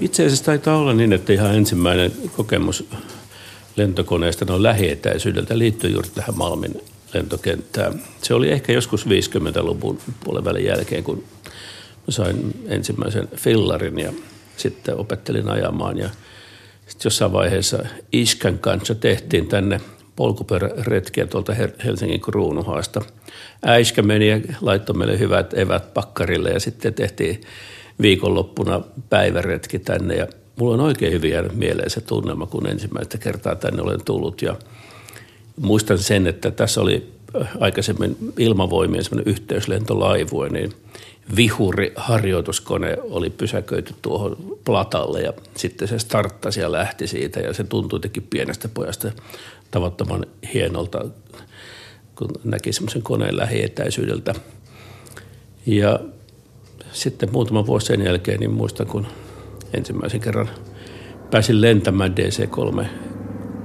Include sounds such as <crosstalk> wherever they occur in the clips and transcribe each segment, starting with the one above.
Itse asiassa taitaa olla niin, että ihan ensimmäinen kokemus lentokoneesta on lähietäisyydeltä liittyy juuri tähän Malmin lentokenttään. Se oli ehkä joskus 50-luvun puolen välin jälkeen, kun sain ensimmäisen fillarin ja sitten opettelin ajamaan. Ja sitten jossain vaiheessa Iskän kanssa tehtiin tänne polkupyöräretkiä tuolta Helsingin kruunuhaasta. Äiskä meni ja laittoi meille hyvät evät pakkarille ja sitten tehtiin viikonloppuna päiväretki tänne. Ja mulla on oikein hyvin jäänyt mieleen se tunnelma, kun ensimmäistä kertaa tänne olen tullut. Ja muistan sen, että tässä oli aikaisemmin ilmavoimien semmoinen yhteyslentolaivue, niin vihuri harjoituskone oli pysäköity tuohon platalle ja sitten se starttasi ja lähti siitä. Ja se tuntui teki pienestä pojasta tavattoman hienolta, kun näki semmoisen koneen lähietäisyydeltä. Ja sitten muutama vuosi sen jälkeen, niin muistan, kun ensimmäisen kerran pääsin lentämään DC-3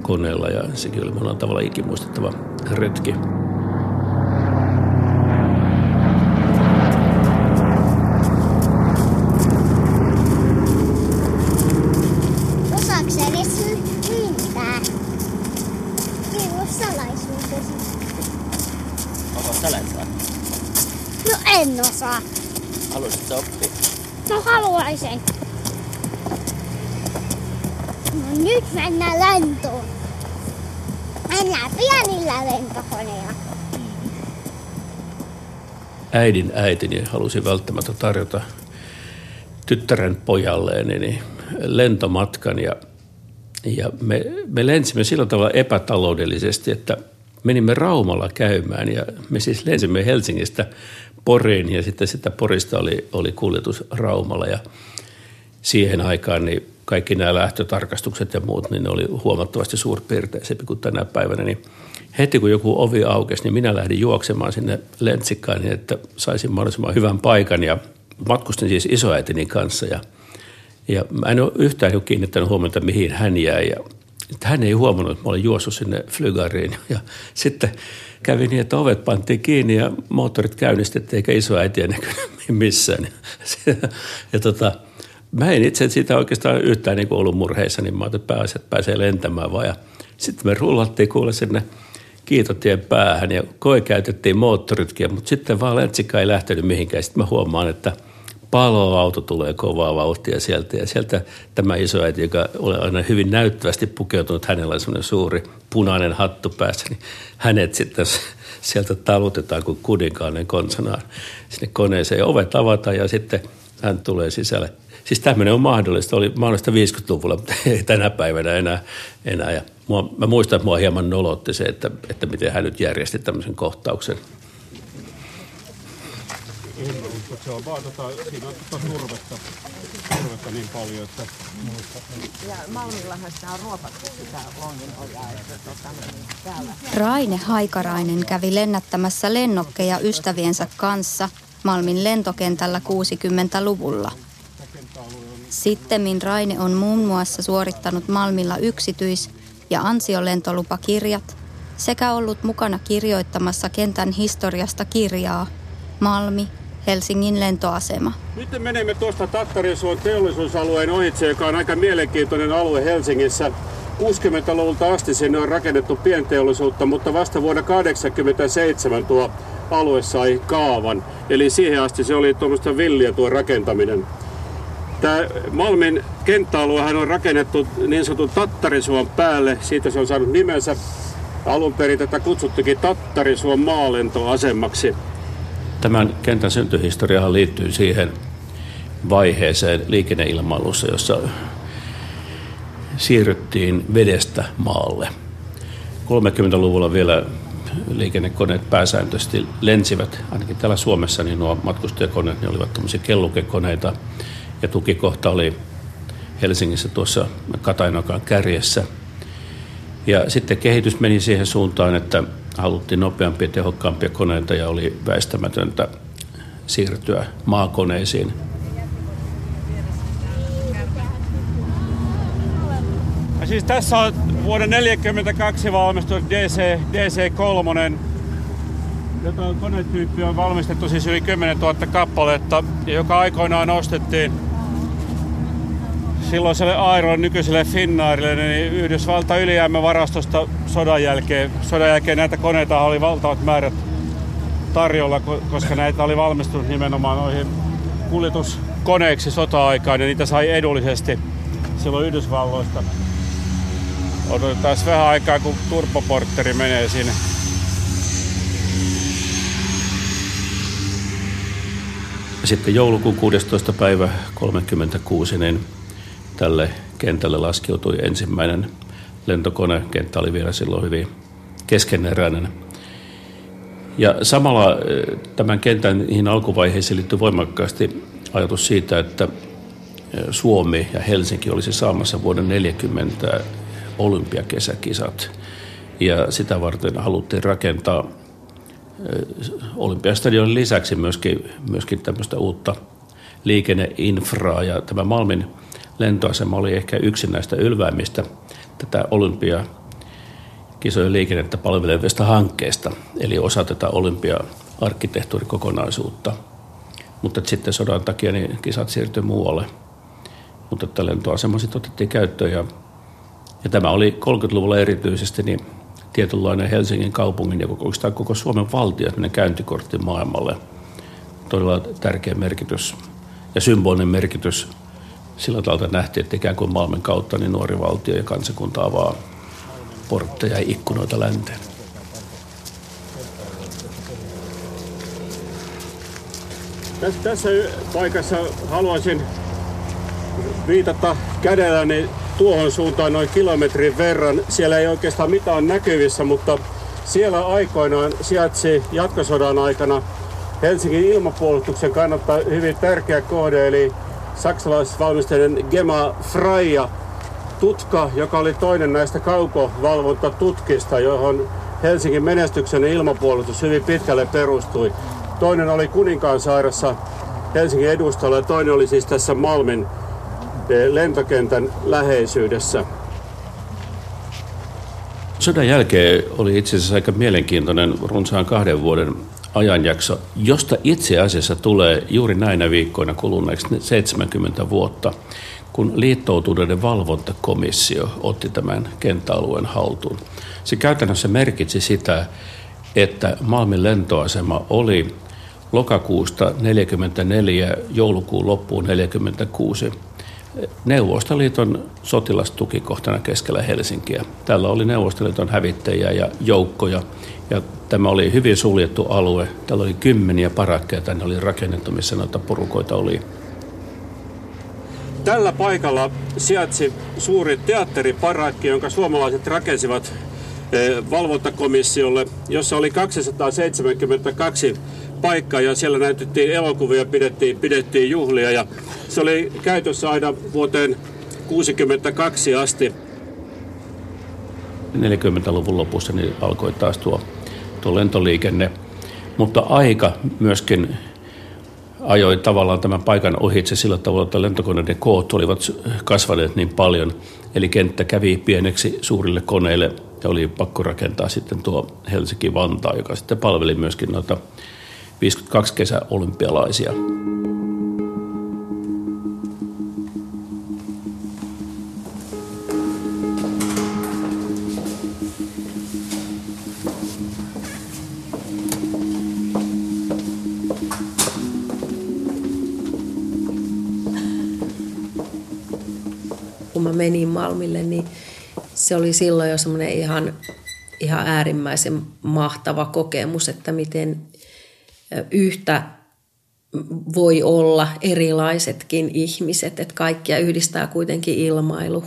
koneella ja sekin oli monella tavalla ikimuistettava retki. No en osaa. Haluaisitko oppia? No haluaisin. No nyt mennään lentoon. Mennään pienillä lentokoneilla. Äidin äitini halusi välttämättä tarjota tyttären pojalleen niin lentomatkan ja, ja me, me lensimme sillä tavalla epätaloudellisesti, että menimme Raumalla käymään ja me siis lensimme Helsingistä Poriin ja sitten sitä Porista oli, oli kuljetus Raumalla. Ja siihen aikaan niin kaikki nämä lähtötarkastukset ja muut, niin ne oli huomattavasti suurpiirteisempi kuin tänä päivänä. Niin heti kun joku ovi aukesi, niin minä lähdin juoksemaan sinne lentsikkaan niin, että saisin mahdollisimman hyvän paikan. Ja matkustin siis isoäitini kanssa. Ja, ja mä en ole yhtään kiinnittänyt huomiota, mihin hän jäi. Ja hän ei huomannut, että mä olin juossut sinne flygariin. <laughs> Ja sitten kävi niin, että ovet pantiin kiinni ja moottorit käynnistettiin eikä isoäitiä näkynyt <laughs> missään. Ja, tota, mä en itse siitä oikeastaan yhtään niin ollut murheissa, niin mä ajattelin, että että pääsee lentämään vaan. Ja sitten me rullattiin kuule sinne kiitotien päähän ja koe käytettiin moottoritkin, mutta sitten vaan lentsikka ei lähtenyt mihinkään. Sitten mä huomaan, että paloauto tulee kovaa vauhtia sieltä ja sieltä tämä isoäiti, joka oli aina hyvin näyttävästi pukeutunut, hänellä on suuri punainen hattu päässä, niin hänet sitten <laughs> sieltä talutetaan kuin kuninkaallinen konsanaan sinne koneeseen ja ovet avataan ja sitten hän tulee sisälle Siis tämmöinen on mahdollista, oli mahdollista 50-luvulla, mutta <laughs> ei tänä päivänä enää. enää. Ja mua, mä muistan, että mua hieman nolotti se, että, että miten hän nyt järjesti tämmöisen kohtauksen. Se on vaan tota, siinä on tota turvetta, turvetta niin paljon, että... Ja Malmillahan sitä on ruopattu sitä longin ojaa, että tota, niin täällä... Raine Haikarainen kävi lennättämässä lennokkeja ystäviensä kanssa Malmin lentokentällä 60-luvulla – Sittemmin Raine on muun muassa suorittanut Malmilla yksityis- ja ansiolentolupakirjat sekä ollut mukana kirjoittamassa kentän historiasta kirjaa Malmi, Helsingin lentoasema. Nyt menemme tuosta Tattarisuon teollisuusalueen ohitse, joka on aika mielenkiintoinen alue Helsingissä. 60-luvulta asti sinne on rakennettu pienteollisuutta, mutta vasta vuonna 1987 tuo alue sai kaavan. Eli siihen asti se oli tuommoista villiä tuo rakentaminen. Tämä Malmin kenttäaluehan on rakennettu niin sanotun Tattarisuon päälle. Siitä se on saanut nimensä. Alun perin tätä kutsuttukin Tattarisuon maalentoasemaksi. Tämän kentän syntyhistoriahan liittyy siihen vaiheeseen liikenneilmailussa, jossa siirryttiin vedestä maalle. 30-luvulla vielä liikennekoneet pääsääntöisesti lensivät, ainakin täällä Suomessa, niin nuo matkustajakoneet ne olivat tämmöisiä kellukekoneita, ja tukikohta oli Helsingissä tuossa Katainokan kärjessä. Ja sitten kehitys meni siihen suuntaan, että haluttiin nopeampia ja tehokkaampia koneita ja oli väistämätöntä siirtyä maakoneisiin. Ja siis tässä on vuoden 1942 valmistunut DC, DC-3, jota konetyyppi on valmistettu siis yli 10 000 kappaletta, joka aikoinaan ostettiin silloiselle Airon nykyiselle Finnairille, niin Yhdysvalta ylijäämävarastosta sodan jälkeen. Sodan jälkeen näitä koneita oli valtavat määrät tarjolla, koska näitä oli valmistunut nimenomaan noihin kuljetuskoneiksi sota-aikaan ja niitä sai edullisesti silloin Yhdysvalloista. Odotetaan vähän aikaa, kun turboportteri menee sinne. Sitten joulukuun 16. päivä 36, niin tälle kentälle laskeutui ensimmäinen lentokone. Kenttä oli vielä silloin hyvin keskeneräinen. Ja samalla eh, tämän kentän niihin alkuvaiheisiin liittyy voimakkaasti ajatus siitä, että eh, Suomi ja Helsinki olisi saamassa vuoden 40 olympiakesäkisat. Ja sitä varten haluttiin rakentaa Olympiastadionin lisäksi myöskin, myöskin tämmöistä uutta liikenneinfraa ja tämä Malmin lentoasema oli ehkä yksi näistä ylväämistä tätä olympia kisojen liikennettä palvelevista hankkeesta, eli osa tätä olympia-arkkitehtuurikokonaisuutta. Mutta sitten sodan takia niin kisat siirtyi muualle. Mutta tämä lentoasema sitten otettiin käyttöön ja, ja tämä oli 30-luvulla erityisesti niin tietynlainen Helsingin kaupungin ja koko, koko Suomen valtio, käyntikortti maailmalle. Todella tärkeä merkitys ja symbolinen merkitys sillä tavalla nähtiin, että ikään kuin Malmin kautta niin nuori valtio ja kansakunta avaa portteja ja ikkunoita länteen. Tässä paikassa haluaisin viitata kädelläni tuohon suuntaan noin kilometrin verran. Siellä ei oikeastaan mitään näkyvissä, mutta siellä aikoinaan sijaitsi jatkosodan aikana Helsingin ilmapuolustuksen kannalta hyvin tärkeä kohde, eli saksalaisvalmisteinen Gema Freya tutka, joka oli toinen näistä kaukovalvontatutkista, johon Helsingin menestyksen ilmapuolustus hyvin pitkälle perustui. Toinen oli Kuninkaan sairassa Helsingin edustalla ja toinen oli siis tässä Malmin lentokentän läheisyydessä. Sodan jälkeen oli itse asiassa aika mielenkiintoinen runsaan kahden vuoden ajanjakso, josta itse asiassa tulee juuri näinä viikkoina kuluneeksi 70 vuotta, kun liittoutuneiden valvontakomissio otti tämän kenttäalueen haltuun. Se käytännössä merkitsi sitä, että Malmin lentoasema oli lokakuusta 44 joulukuun loppuun 46 Neuvostoliiton sotilastukikohtana keskellä Helsinkiä. Täällä oli Neuvostoliiton hävittäjiä ja joukkoja ja tämä oli hyvin suljettu alue. Täällä oli kymmeniä parakkeja, tänne oli rakennettu, missä noita porukoita oli. Tällä paikalla sijaitsi suuri teatteriparakki, jonka suomalaiset rakensivat eh, valvontakomissiolle, jossa oli 272 paikkaa ja siellä näytettiin elokuvia, pidettiin, pidettiin juhlia ja se oli käytössä aina vuoteen 1962 asti. 40-luvun lopussa niin alkoi taas tuo, tuo lentoliikenne, mutta aika myöskin ajoi tavallaan tämän paikan ohitse sillä tavalla, että lentokoneiden koot olivat kasvaneet niin paljon. Eli kenttä kävi pieneksi suurille koneille ja oli pakko rakentaa sitten tuo Helsinki-Vantaa, joka sitten palveli myöskin noita 52 kesä olympialaisia. kun mä menin Malmille, niin se oli silloin jo semmoinen ihan, ihan äärimmäisen mahtava kokemus, että miten yhtä voi olla erilaisetkin ihmiset, että kaikkia yhdistää kuitenkin ilmailu.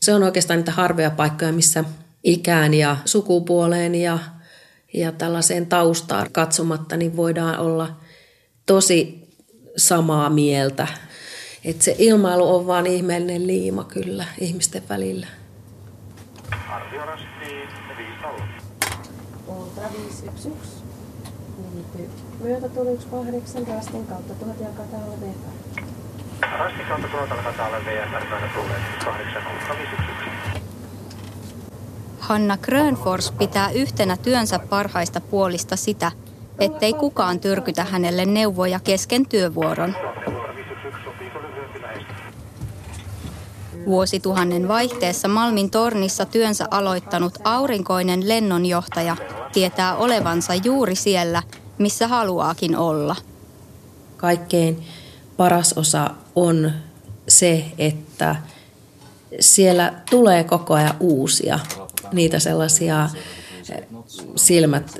Se on oikeastaan niitä harvoja paikkoja, missä ikään ja sukupuoleen ja, ja tällaiseen taustaan katsomatta niin voidaan olla tosi samaa mieltä. Et se ilmailu on vaan ihmeellinen liima kyllä ihmisten välillä. Arviorasti 5 0. 5, Myötä tuli 18 rastin kautta 1000 jakaa VFR. Rastin kautta 1000 jakaa VFR myötä tulee siis 8 Hanna Grönfors pitää yhtenä työnsä parhaista puolista sitä, ettei kukaan tyrkytä hänelle neuvoja kesken työvuoron. Vuosituhannen vaihteessa Malmin tornissa työnsä aloittanut aurinkoinen lennonjohtaja tietää olevansa juuri siellä, missä haluaakin olla. Kaikkein paras osa on se, että siellä tulee koko ajan uusia, niitä sellaisia eh, silmät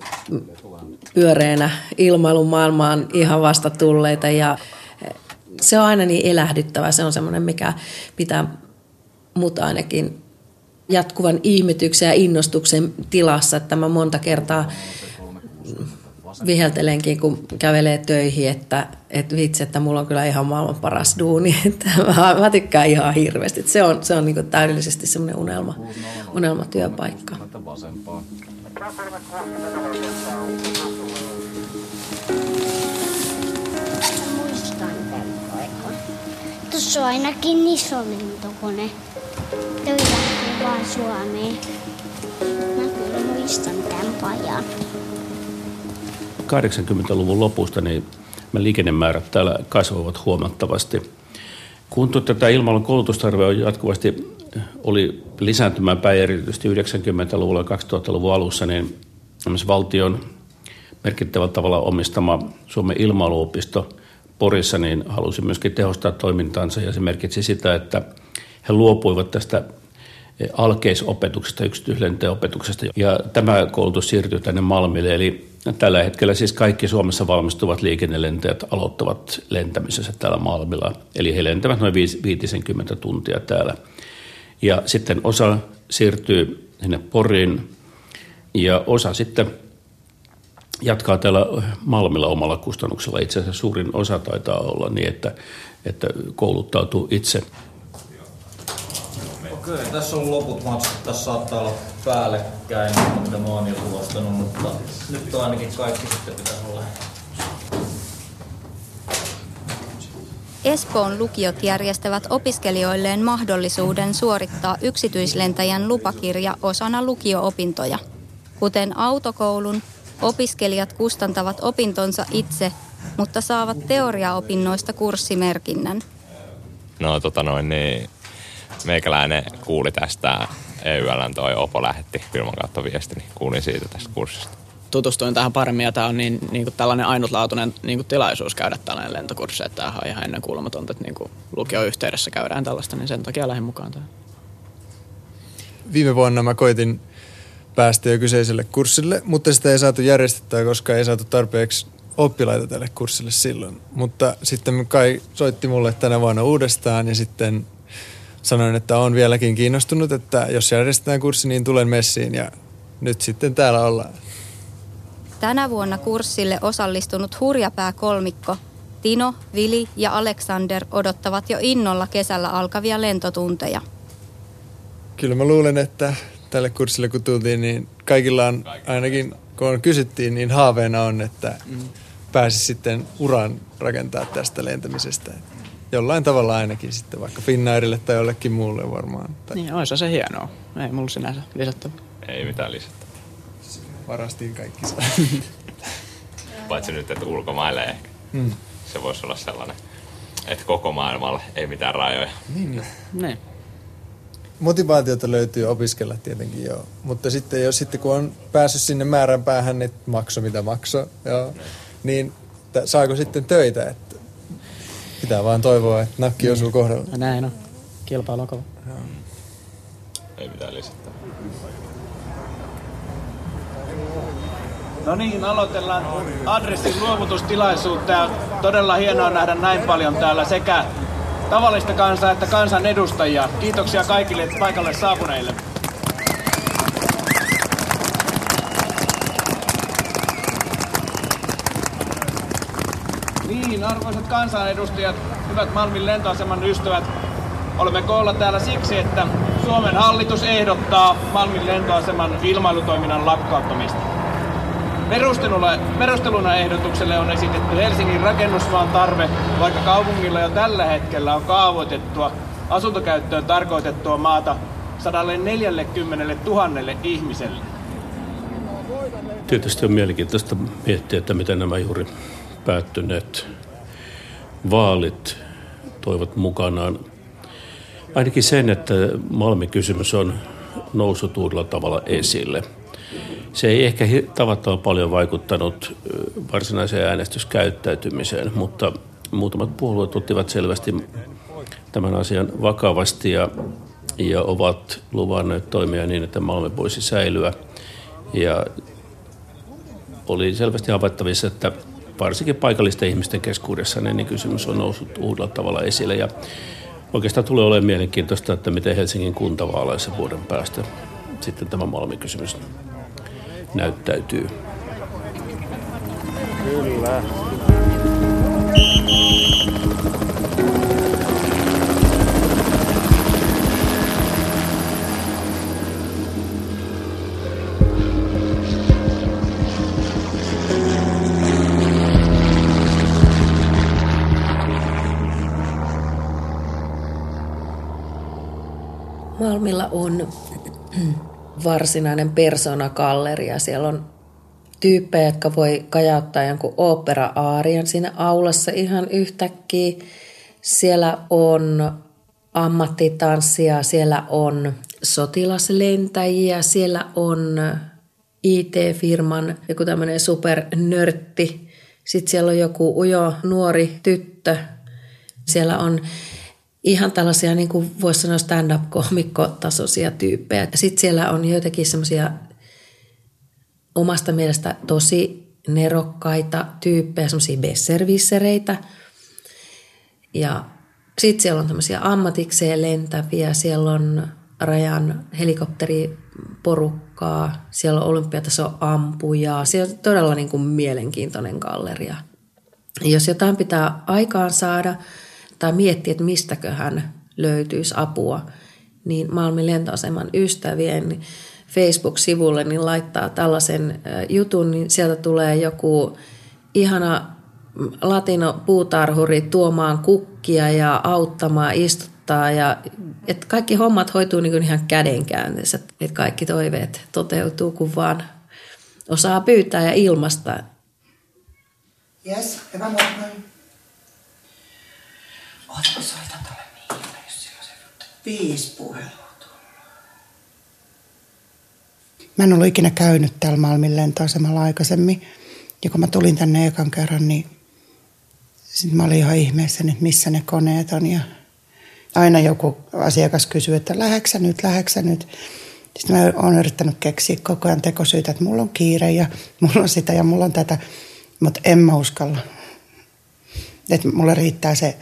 pyöreänä ilmailun maailmaan ihan vasta tulleita ja eh, se on aina niin elähdyttävä. Se on semmoinen, mikä pitää mut ainakin jatkuvan ihmetyksen ja innostuksen tilassa, että mä monta kertaa viheltelenkin, kun kävelee töihin, että, että vitsi, että mulla on kyllä ihan maailman paras duuni. <laughs> Että mä, mä tykkään ihan hirveästi. Että se on, se on niin täydellisesti semmoinen unelma, unelmatyöpaikka. Tuossa on ainakin iso lentokone. Toi lähtee vaan Suomeen. Mä kyllä muistan tämän pajan. 80-luvun lopusta niin liikennemäärät täällä kasvavat huomattavasti. Kun tätä ilmailun koulutustarve on jatkuvasti oli lisääntymään päin erityisesti 90-luvulla ja 2000-luvun alussa, niin valtion merkittävällä tavalla omistama Suomen ilmailuopisto Porissa niin halusi myöskin tehostaa toimintaansa ja se merkitsi sitä, että he luopuivat tästä alkeisopetuksesta, yksityislentojen opetuksesta ja tämä koulutus siirtyi tänne Malmille. Eli tällä hetkellä siis kaikki Suomessa valmistuvat liikennelentäjät aloittavat lentämisessä täällä Malmilla. Eli he lentävät noin 50 tuntia täällä. Ja sitten osa siirtyy sinne Poriin ja osa sitten jatkaa täällä Malmilla omalla kustannuksella. Itse asiassa suurin osa taitaa olla niin, että, että kouluttautuu itse. Okei, tässä on loput matsat. Tässä saattaa olla päällekkäin, mitä mä oon jo tulostanut, mutta nyt on ainakin kaikki sitten pitää olla. Espoon lukiot järjestävät opiskelijoilleen mahdollisuuden suorittaa yksityislentäjän lupakirja osana lukio-opintoja. Kuten autokoulun, opiskelijat kustantavat opintonsa itse, mutta saavat teoriaopinnoista kurssimerkinnän. No tota noin, niin meikäläinen kuuli tästä EYLn toi Opo lähetti firman kautta viesti, niin kuulin siitä tästä kurssista. Tutustuin tähän paremmin ja tämä on niin, niin kuin tällainen ainutlaatuinen niin kuin tilaisuus käydä tällainen lentokurssi, että tämä on ihan ennen kuulumatonta, että niin kuin lukio-yhteydessä käydään tällaista, niin sen takia lähdin mukaan tähän. Viime vuonna mä koitin päästä jo kyseiselle kurssille, mutta sitä ei saatu järjestettyä, koska ei saatu tarpeeksi oppilaita tälle kurssille silloin. Mutta sitten Kai soitti mulle tänä vuonna uudestaan ja sitten sanoin, että on vieläkin kiinnostunut, että jos järjestetään kurssi, niin tulen messiin ja nyt sitten täällä ollaan. Tänä vuonna kurssille osallistunut hurjapää kolmikko Tino, Vili ja Alexander odottavat jo innolla kesällä alkavia lentotunteja. Kyllä mä luulen, että tälle kurssille kun tultiin, niin kaikilla on ainakin kun on kysyttiin, niin haaveena on, että mm. pääsisi sitten uran rakentaa tästä lentämisestä jollain tavalla ainakin sitten vaikka Finnairille tai jollekin muulle varmaan. Tai... Niin, olisi se hienoa. Ei mulla sinänsä lisättävä. Ei mitään lisättävää. Varastiin kaikki <laughs> Paitsi nyt, että ulkomaille ehkä. Hmm. Se voisi olla sellainen, että koko maailmalle ei mitään rajoja. Niin, niin. niin. Motivaatiota löytyy opiskella tietenkin joo, mutta sitten, jos, sitten kun on päässyt sinne määrän päähän, että makso mitä makso, joo, niin saako sitten töitä, että Pitää vaan toivoa, että nakki osuu niin. kohdalla. Ja näin on. Kilpailu on kova. Ei mitään lisättää. No niin, aloitellaan adressin luovutustilaisuutta ja todella hienoa nähdä näin paljon täällä sekä tavallista kansaa että kansan edustajia. Kiitoksia kaikille paikalle saapuneille. Niin, arvoisat kansanedustajat, hyvät Malmin lentoaseman ystävät, olemme koolla täällä siksi, että Suomen hallitus ehdottaa Malmin lentoaseman ilmailutoiminnan lakkauttamista. Perusteluna, perusteluna ehdotukselle on esitetty Helsingin rakennusmaan tarve, vaikka kaupungilla jo tällä hetkellä on kaavoitettua asuntokäyttöön tarkoitettua maata 140 000 ihmiselle. Tietysti on mielenkiintoista miettiä, että miten nämä juuri päättyneet vaalit toivat mukanaan Ainakin sen, että Malmin kysymys on noussut uudella tavalla esille. Se ei ehkä tavattoman paljon vaikuttanut varsinaiseen äänestyskäyttäytymiseen, mutta muutamat puolueet ottivat selvästi tämän asian vakavasti ja, ja ovat luvanneet toimia niin, että Malmi voisi säilyä. Ja oli selvästi havaittavissa, että varsinkin paikallisten ihmisten keskuudessa niin kysymys on noussut uudella tavalla esille. Ja oikeastaan tulee olemaan mielenkiintoista, että miten Helsingin kuntavaaleissa vuoden päästä sitten tämä Malmin kysymys näyttäytyy. Kyllä. Malmilla on varsinainen persoonakalleria. Siellä on tyyppejä, jotka voi kajauttaa jonkun opera-aarian siinä aulassa ihan yhtäkkiä. Siellä on ammattitanssia, siellä on sotilaslentäjiä, siellä on IT-firman joku tämmöinen supernörtti. Sitten siellä on joku ujo nuori tyttö. Siellä on ihan tällaisia, niin kuin voisi sanoa stand-up-komikkotasoisia tyyppejä. Sitten siellä on joitakin semmoisia omasta mielestä tosi nerokkaita tyyppejä, semmoisia besservissereitä. Ja sitten siellä on tämmöisiä ammatikseen lentäviä, siellä on rajan helikopteriporukkaa, siellä on olympiataso ampujaa. Siellä on todella niin kuin mielenkiintoinen galleria. Jos jotain pitää aikaan saada – tai miettiä, että mistäköhän löytyisi apua, niin Malmin lentoaseman ystävien Facebook-sivulle niin laittaa tällaisen jutun, niin sieltä tulee joku ihana latino puutarhuri tuomaan kukkia ja auttamaan, istuttaa ja että kaikki hommat hoituu niin ihan kädenkäänteessä, että kaikki toiveet toteutuu, kun vaan osaa pyytää ja ilmasta. Yes, hyvä morgon. Oota, mä soitan tolle Miille, jos sillä on se Viisi puhelua Mä en ollut ikinä käynyt täällä Malmin lentoasemalla aikaisemmin. Ja kun mä tulin tänne ekan kerran, niin sitten mä olin ihan ihmeessä, että missä ne koneet on. Ja aina joku asiakas kysyy, että läheksä nyt, läheksä nyt. Sitten mä oon yrittänyt keksiä koko ajan tekosyitä, että mulla on kiire ja <laughs> mulla on sitä ja mulla on tätä. Mutta en mä uskalla. Että mulle riittää se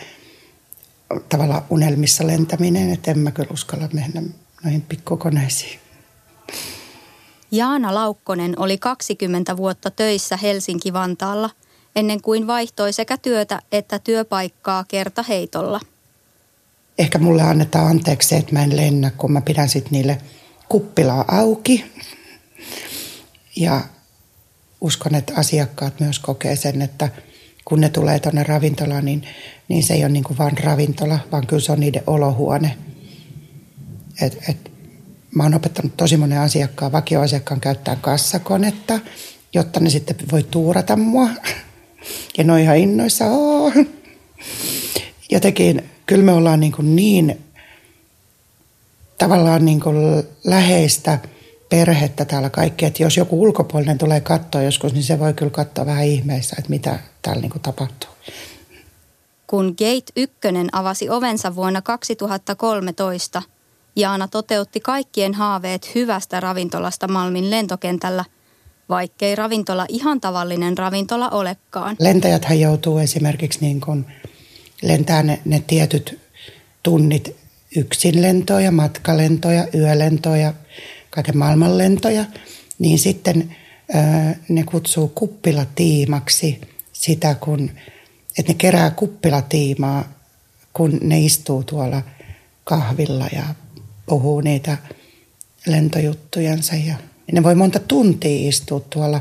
tavallaan unelmissa lentäminen, että en mä kyllä uskalla mennä noihin pikkukoneisiin. Jaana Laukkonen oli 20 vuotta töissä Helsinki-Vantaalla ennen kuin vaihtoi sekä työtä että työpaikkaa kerta heitolla. Ehkä mulle annetaan anteeksi että mä en lennä, kun mä pidän sitten niille kuppilaa auki. Ja uskon, että asiakkaat myös kokee sen, että kun ne tulee tuonne ravintolaan, niin niin se ei ole niin kuin vain ravintola, vaan kyllä se on niiden olohuone. Et, et, mä oon opettanut tosi monen asiakkaan, vakioasiakkaan käyttää kassakonetta, jotta ne sitten voi tuurata mua. Ja ne on ihan innoissa. Oo. Jotenkin kyllä me ollaan niin, kuin niin tavallaan niin kuin läheistä perhettä täällä kaikki. Että jos joku ulkopuolinen tulee katsoa joskus, niin se voi kyllä katsoa vähän ihmeessä, että mitä täällä niin kuin tapahtuu. Kun Gate 1 avasi ovensa vuonna 2013, Jaana toteutti kaikkien haaveet hyvästä ravintolasta Malmin lentokentällä, vaikkei ravintola ihan tavallinen ravintola olekaan. Lentäjäthän joutuu esimerkiksi niin kuin lentää ne, ne tietyt tunnit yksin lentoja, matkalentoja, yölentoja, kaiken maailman lentoja, niin sitten ne kutsuu kuppilatiimaksi sitä, kun että ne kerää kuppilatiimaa, kun ne istuu tuolla kahvilla ja puhuu niitä lentojuttujansa. Ja ne voi monta tuntia istua tuolla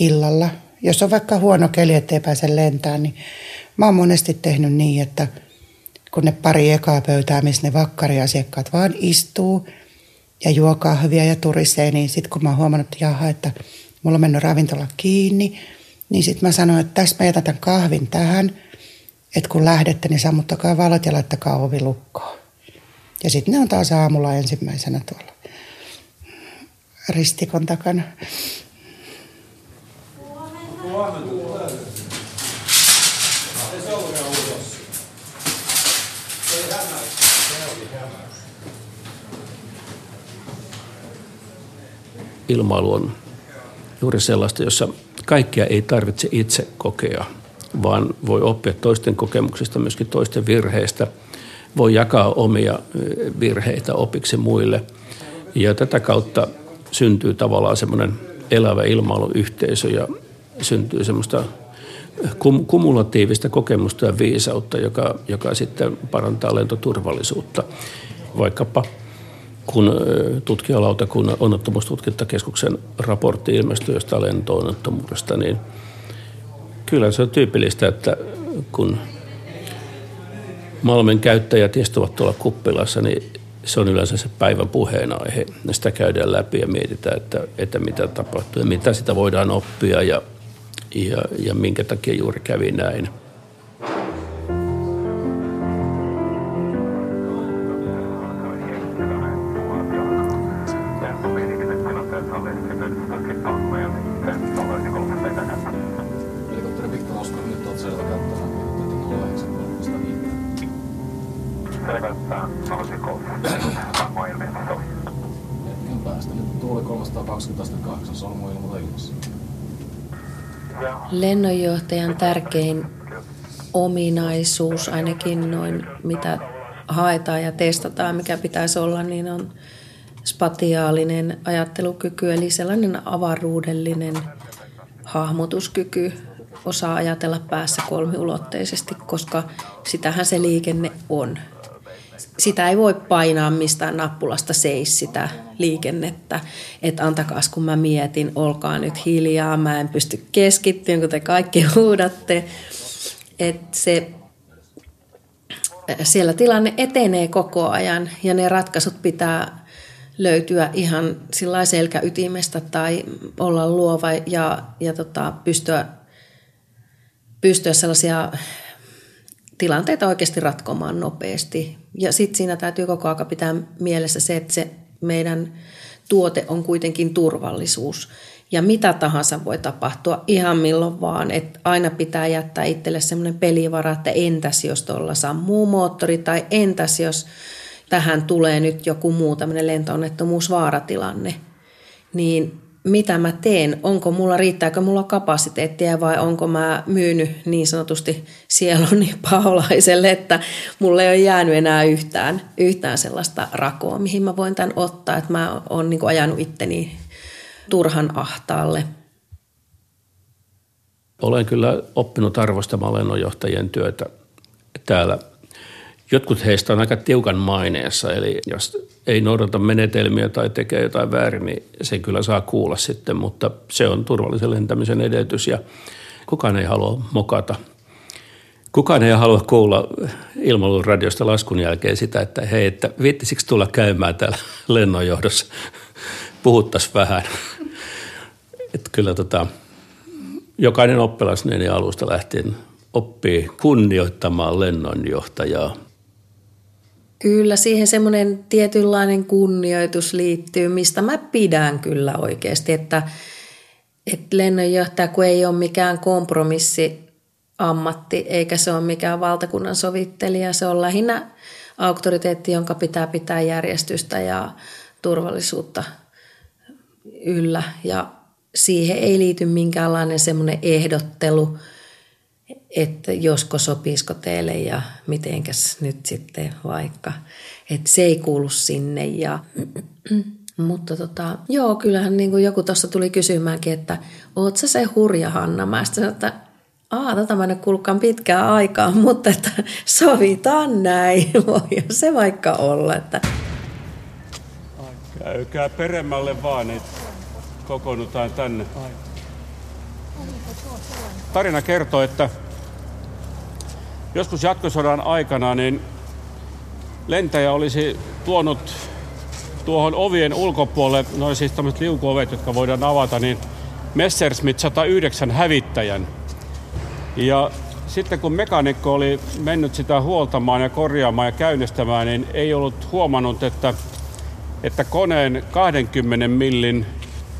illalla. Jos on vaikka huono keli, ettei pääse lentämään, niin mä oon monesti tehnyt niin, että kun ne pari ekaa pöytää, missä ne vakkariasiakkaat vaan istuu ja juo kahvia ja turisee, niin sitten kun mä oon huomannut, että jaha, että mulla on mennyt ravintola kiinni, niin sitten mä sanoin, että tässä mä jätän tämän kahvin tähän, että kun lähdette, niin sammuttakaa valot ja laittakaa ovi lukkoon. Ja sitten ne on taas aamulla ensimmäisenä tuolla ristikon takana. Ilmailu on juuri sellaista, jossa kaikkia ei tarvitse itse kokea, vaan voi oppia toisten kokemuksista, myöskin toisten virheistä. Voi jakaa omia virheitä opiksi muille. Ja tätä kautta syntyy tavallaan semmoinen elävä ilmailuyhteisö ja syntyy semmoista kum- kumulatiivista kokemusta ja viisautta, joka, joka sitten parantaa lentoturvallisuutta. Vaikkapa kun tutkijalautakunnan onnettomuustutkintakeskuksen raportti ilmestyi jostain lento-onnettomuudesta, niin kyllä se on tyypillistä, että kun Malmen käyttäjät istuvat tuolla kuppilassa, niin se on yleensä se päivän puheenaihe. Sitä käydään läpi ja mietitään, että, että mitä tapahtuu ja mitä sitä voidaan oppia ja, ja, ja minkä takia juuri kävi näin. Lennonjohtajan tärkein ominaisuus, ainakin noin mitä haetaan ja testataan, mikä pitäisi olla, niin on spatiaalinen ajattelukyky, eli sellainen avaruudellinen hahmotuskyky, osaa ajatella päässä kolmiulotteisesti, koska sitähän se liikenne on sitä ei voi painaa mistään nappulasta seis sitä liikennettä, että antakaas kun mä mietin, olkaa nyt hiljaa, mä en pysty keskittymään, kun te kaikki <laughs> huudatte. Että se, siellä tilanne etenee koko ajan ja ne ratkaisut pitää löytyä ihan sillä selkäytimestä tai olla luova ja, ja tota, pystyä, pystyä sellaisia tilanteita oikeasti ratkomaan nopeasti. Ja sitten siinä täytyy koko ajan pitää mielessä se, että se meidän tuote on kuitenkin turvallisuus. Ja mitä tahansa voi tapahtua ihan milloin vaan. Että aina pitää jättää itselle semmoinen pelivara, että entäs jos tuolla sammuu moottori tai entäs jos tähän tulee nyt joku muu tämmöinen lentoonnettomuus, vaaratilanne. Niin mitä mä teen, onko mulla, riittääkö mulla kapasiteettia vai onko mä myynyt niin sanotusti sieluni <laughs> paolaiselle, että mulle ei ole jäänyt enää yhtään, yhtään sellaista rakoa, mihin mä voin tämän ottaa, että mä oon niin ajanut itteni turhan ahtaalle. Olen kyllä oppinut arvostamaan lennonjohtajien työtä täällä Jotkut heistä on aika tiukan maineessa, eli jos ei noudata menetelmiä tai tekee jotain väärin, niin se kyllä saa kuulla sitten, mutta se on turvallisen lentämisen edellytys ja kukaan ei halua mokata. Kukaan ei halua kuulla ilmailun radiosta laskun jälkeen sitä, että hei, että viittisikö tulla käymään täällä lennonjohdossa, puhuttaisiin vähän. Että kyllä tota, jokainen oppilas niin alusta lähtien oppii kunnioittamaan lennonjohtajaa – Kyllä siihen semmoinen tietynlainen kunnioitus liittyy, mistä mä pidän kyllä oikeasti, että, että lennonjohtaja kun ei ole mikään kompromissi ammatti, eikä se ole mikään valtakunnan sovittelija, se on lähinnä auktoriteetti, jonka pitää pitää järjestystä ja turvallisuutta yllä. Ja siihen ei liity minkäänlainen semmoinen ehdottelu – että josko sopisiko teille ja mitenkäs nyt sitten vaikka. Että se ei kuulu sinne. Ja, <clears throat> mutta tota, joo, kyllähän niin kuin joku tuossa tuli kysymäänkin, että oot sä se hurja Hanna? Mä sanoin, että Aa, tota mä nyt kuulkaan pitkään aikaa, <laughs> mutta että sovitaan näin. <laughs> Voi se vaikka olla. Että... Käykää peremmälle vaan, niin kokoonnutaan tänne. Tarina kertoo, että joskus jatkosodan aikana niin lentäjä olisi tuonut tuohon ovien ulkopuolelle, noin siis tämmöiset liukuovet, jotka voidaan avata, niin Messerschmitt 109 hävittäjän. Ja sitten kun mekanikko oli mennyt sitä huoltamaan ja korjaamaan ja käynnistämään, niin ei ollut huomannut, että, että koneen 20 millin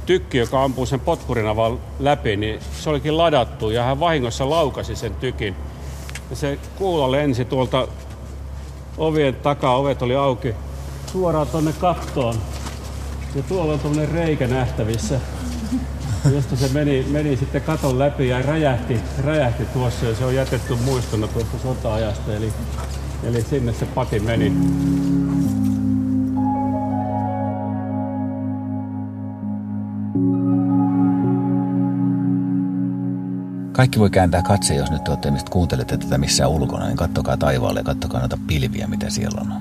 tykki, joka ampuu sen potkurinavan läpi, niin se olikin ladattu ja hän vahingossa laukasi sen tykin. Ja se kuula lensi tuolta ovien takaa, ovet oli auki, suoraan tonne kattoon. Ja tuolla on tuommoinen reikä nähtävissä, josta se meni, meni sitten katon läpi ja räjähti, räjähti tuossa ja se on jätetty muistona tuosta sota-ajasta. Eli, eli sinne se pati meni. Kaikki voi kääntää katse, jos nyt olette mistä kuuntelette tätä missään ulkona, niin kattokaa taivaalle ja kattokaa noita pilviä, mitä siellä on.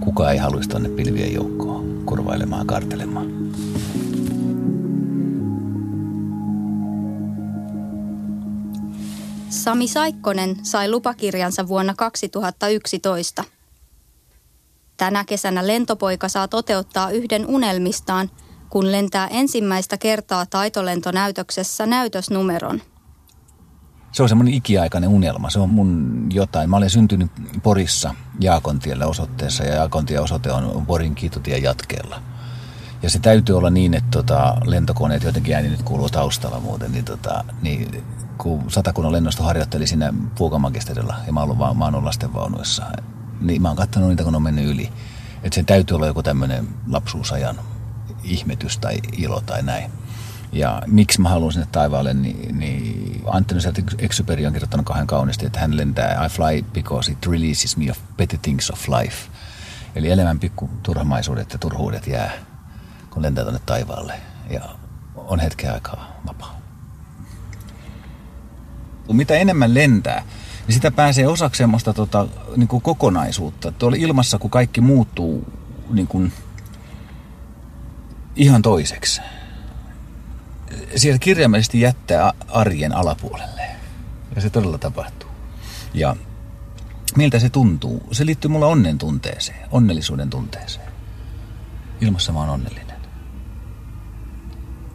Kuka ei haluaisi tuonne pilvien joukkoon kurvailemaan, kartelemaan. Sami Saikkonen sai lupakirjansa vuonna 2011. Tänä kesänä lentopoika saa toteuttaa yhden unelmistaan, kun lentää ensimmäistä kertaa taitolentonäytöksessä näytösnumeron. Se on semmoinen ikiaikainen unelma. Se on mun jotain. Mä olen syntynyt Porissa Jaakontiellä osoitteessa ja Jaakontien osoite on Porin kiitotien jatkeella. Ja se täytyy olla niin, että tota, lentokoneet jotenkin ääni nyt kuuluu taustalla muuten, niin, tota, niin kun satakunnan lennosto harjoitteli siinä Puukamakisterilla ja mä oon, ollut, mä oon ollut lastenvaunuissa, niin mä oon katsonut niitä, kun on mennyt yli. Että sen täytyy olla joku tämmöinen lapsuusajan ihmetys tai ilo tai näin. Ja miksi mä haluan sinne taivaalle, niin, niin Anthony Exuperi on kirjoittanut kahden kauniisti, että hän lentää I fly because it releases me of petty things of life. Eli elämän pikku turhamaisuudet ja turhuudet jää, kun lentää tuonne taivaalle ja on hetken aikaa vapaa. Mitä enemmän lentää, niin sitä pääsee osaksi semmoista tota, niin kuin kokonaisuutta. Tuolla ilmassa, kun kaikki muuttuu niin kuin ihan toiseksi siellä kirjaimellisesti jättää arjen alapuolelle. Ja se todella tapahtuu. Ja miltä se tuntuu? Se liittyy mulle onnen tunteeseen, onnellisuuden tunteeseen. Ilmassa mä oon onnellinen.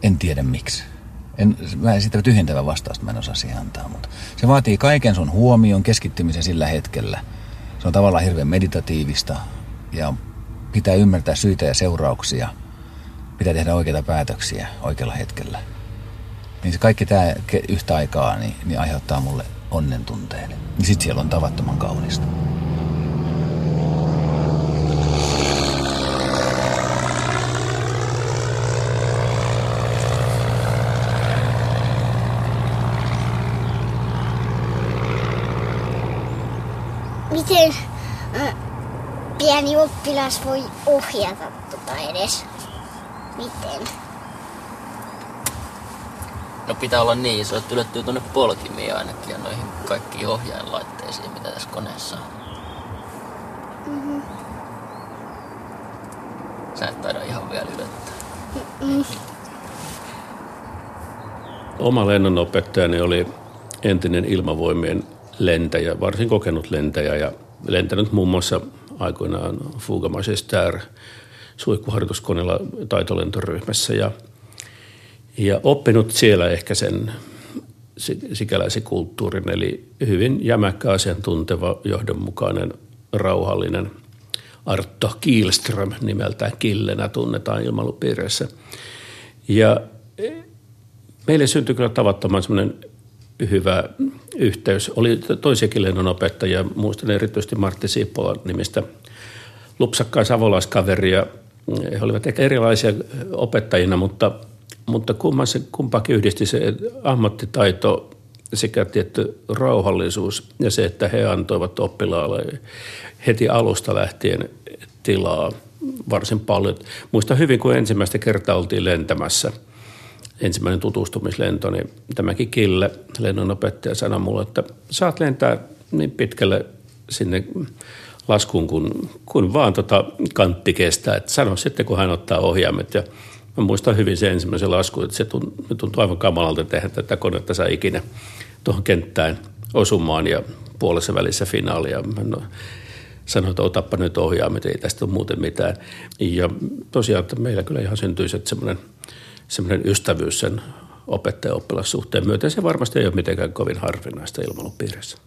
En tiedä miksi. En, mä en sitä tyhjentävä vastausta mä en osaa siihen antaa, mutta se vaatii kaiken sun huomion keskittymisen sillä hetkellä. Se on tavallaan hirveän meditatiivista ja pitää ymmärtää syitä ja seurauksia. Pitää tehdä oikeita päätöksiä oikealla hetkellä. Niin se kaikki tämä yhtä aikaa niin, niin aiheuttaa mulle onnen tunteen. Niin sit siellä on tavattoman kaunista. Miten äh, pieni oppilas voi ohjata tota edes? Miten? No pitää olla niin iso, että ylettyy tuonne polkimiin ainakin ja noihin kaikkiin ohjainlaitteisiin, mitä tässä koneessa on. Mm-hmm. Sä et taida ihan vielä ylettää. Mm-hmm. Oma lennonopettajani oli entinen ilmavoimien lentäjä, varsin kokenut lentäjä ja lentänyt muun muassa aikoinaan Fuga Majestar suihkuharjoituskoneella taitolentoryhmässä ja – ja oppinut siellä ehkä sen sikäläisen kulttuurin, eli hyvin jämäkkä asiantunteva, johdonmukainen, rauhallinen Artto Kielström nimeltään Killenä tunnetaan ilmailupiireissä. Ja meille syntyi kyllä tavattoman semmoinen hyvä yhteys. Oli toisiakin lennonopettajia, muistan erityisesti Martti Siipola nimistä lupsakkaa savolaiskaveria. He olivat ehkä erilaisia opettajina, mutta mutta kummassa, kumpaakin yhdisti se ammattitaito sekä tietty rauhallisuus ja se, että he antoivat oppilaalle heti alusta lähtien tilaa varsin paljon. Muista hyvin, kun ensimmäistä kertaa oltiin lentämässä, ensimmäinen tutustumislento, niin tämäkin Kille, lennonopettaja, sanoi mulle, että saat lentää niin pitkälle sinne laskuun, kun, kun vaan tota kantti kestää. Että sano sitten, kun hän ottaa ohjaimet ja – Mä muistan hyvin se ensimmäisen lasku, että se tuntui aivan kamalalta tehdä tätä konetta saa ikinä tuohon kenttään osumaan ja puolessa välissä finaalia. No, sanoin, että otappa nyt ohjaamme, ei tästä ole muuten mitään. Ja tosiaan, että meillä kyllä ihan syntyisi semmoinen, semmoinen ystävyys sen opettaja-oppilassuhteen myötä. Se varmasti ei ole mitenkään kovin harvinaista ilmailupiirissä.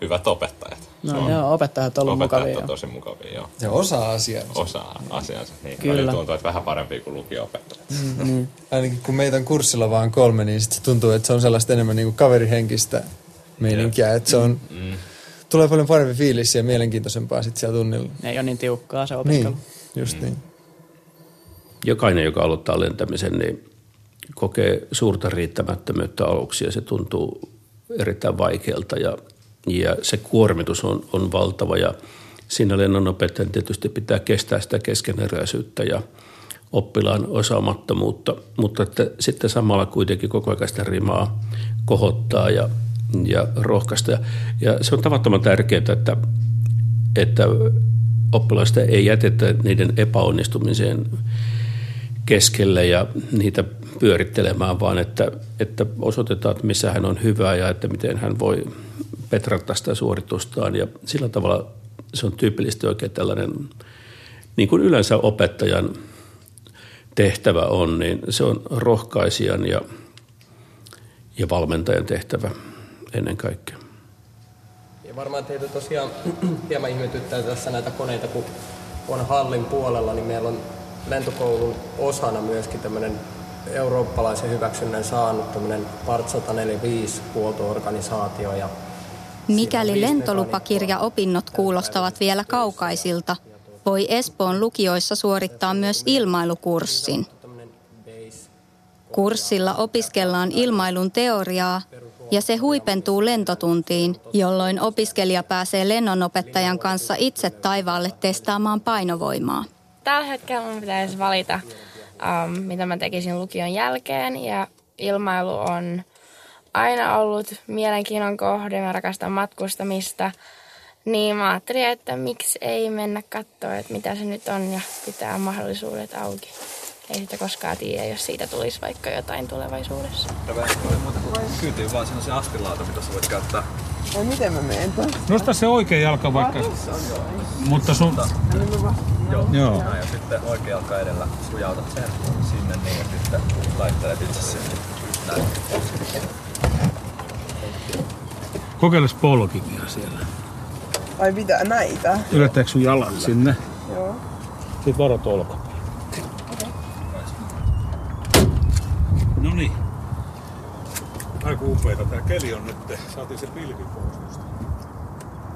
Hyvät opettajat. No joo, opettajat on ollut opettajat mukavia. on tosi mukavia, joo. Ja osaa asiansa. Osaa asiansa. Niin, Kyllä. Kyllä. tuntuu, että vähän parempia kuin lukio-opettajat. Mm, niin. Ainakin kun meitä on kurssilla vaan kolme, niin sit se tuntuu, että se on sellaista enemmän niin kuin kaverihenkistä meininkiä. Että se on, Mm. tulee paljon parempi fiilis ja mielenkiintoisempaa sitten siellä tunnilla. Ei ole niin tiukkaa se opiskelu. Niin, just niin. Jokainen, joka aloittaa lentämisen, niin kokee suurta riittämättömyyttä aluksi ja se tuntuu erittäin vaikealta ja, ja se kuormitus on, on valtava ja siinä lennonopettajan tietysti pitää kestää sitä keskeneräisyyttä ja oppilaan osaamattomuutta, mutta että sitten samalla kuitenkin koko ajan sitä rimaa kohottaa ja, ja rohkaista. Ja, ja se on tavattoman tärkeää, että, että oppilaista ei jätetä niiden epäonnistumiseen keskelle ja niitä pyörittelemään, vaan että, että osoitetaan, että missä hän on hyvä ja että miten hän voi petrata sitä suoritustaan. Ja sillä tavalla se on tyypillisesti oikein tällainen, niin kuin yleensä opettajan tehtävä on, niin se on rohkaisijan ja, ja valmentajan tehtävä ennen kaikkea. Ja varmaan teitä tosiaan <clears throat> hieman ihmetyttää tässä näitä koneita, kun on hallin puolella, niin meillä on lentokoulun osana myöskin tämmöinen eurooppalaisen hyväksynnän saanut tämmöinen Part 145 huoltoorganisaatio ja Mikäli lentolupakirjaopinnot kuulostavat vielä kaukaisilta, voi Espoon lukioissa suorittaa myös ilmailukurssin. Kurssilla opiskellaan ilmailun teoriaa ja se huipentuu lentotuntiin, jolloin opiskelija pääsee lennonopettajan kanssa itse taivaalle testaamaan painovoimaa. Tällä hetkellä mun pitäisi valita, um, mitä mä tekisin lukion jälkeen ja ilmailu on aina ollut mielenkiinnon kohde, mä rakastan matkustamista. Niin mä ajattelin, että miksi ei mennä katsoa, että mitä se nyt on ja pitää mahdollisuudet auki. Ei sitä koskaan tiedä, jos siitä tulisi vaikka jotain tulevaisuudessa. Kyytiin vaan sellaisen astilaata, mitä sä voit käyttää. Ai miten mä menen? Nosta se oikea jalka vaikka. Mutta sun... Joo. Joo. Näin, ja sitten oikea jalka edellä sujautat sen sinne niin, ja sitten laittelet itse sinne. Näin. Kokeiles polkimia siellä. Ai mitä näitä? Ylettääkö sun jalat sinne? Joo. Sitten varot olkapäin. No niin. Aika upeita. Tää keli on nyt. Saatiin se pilvi pois.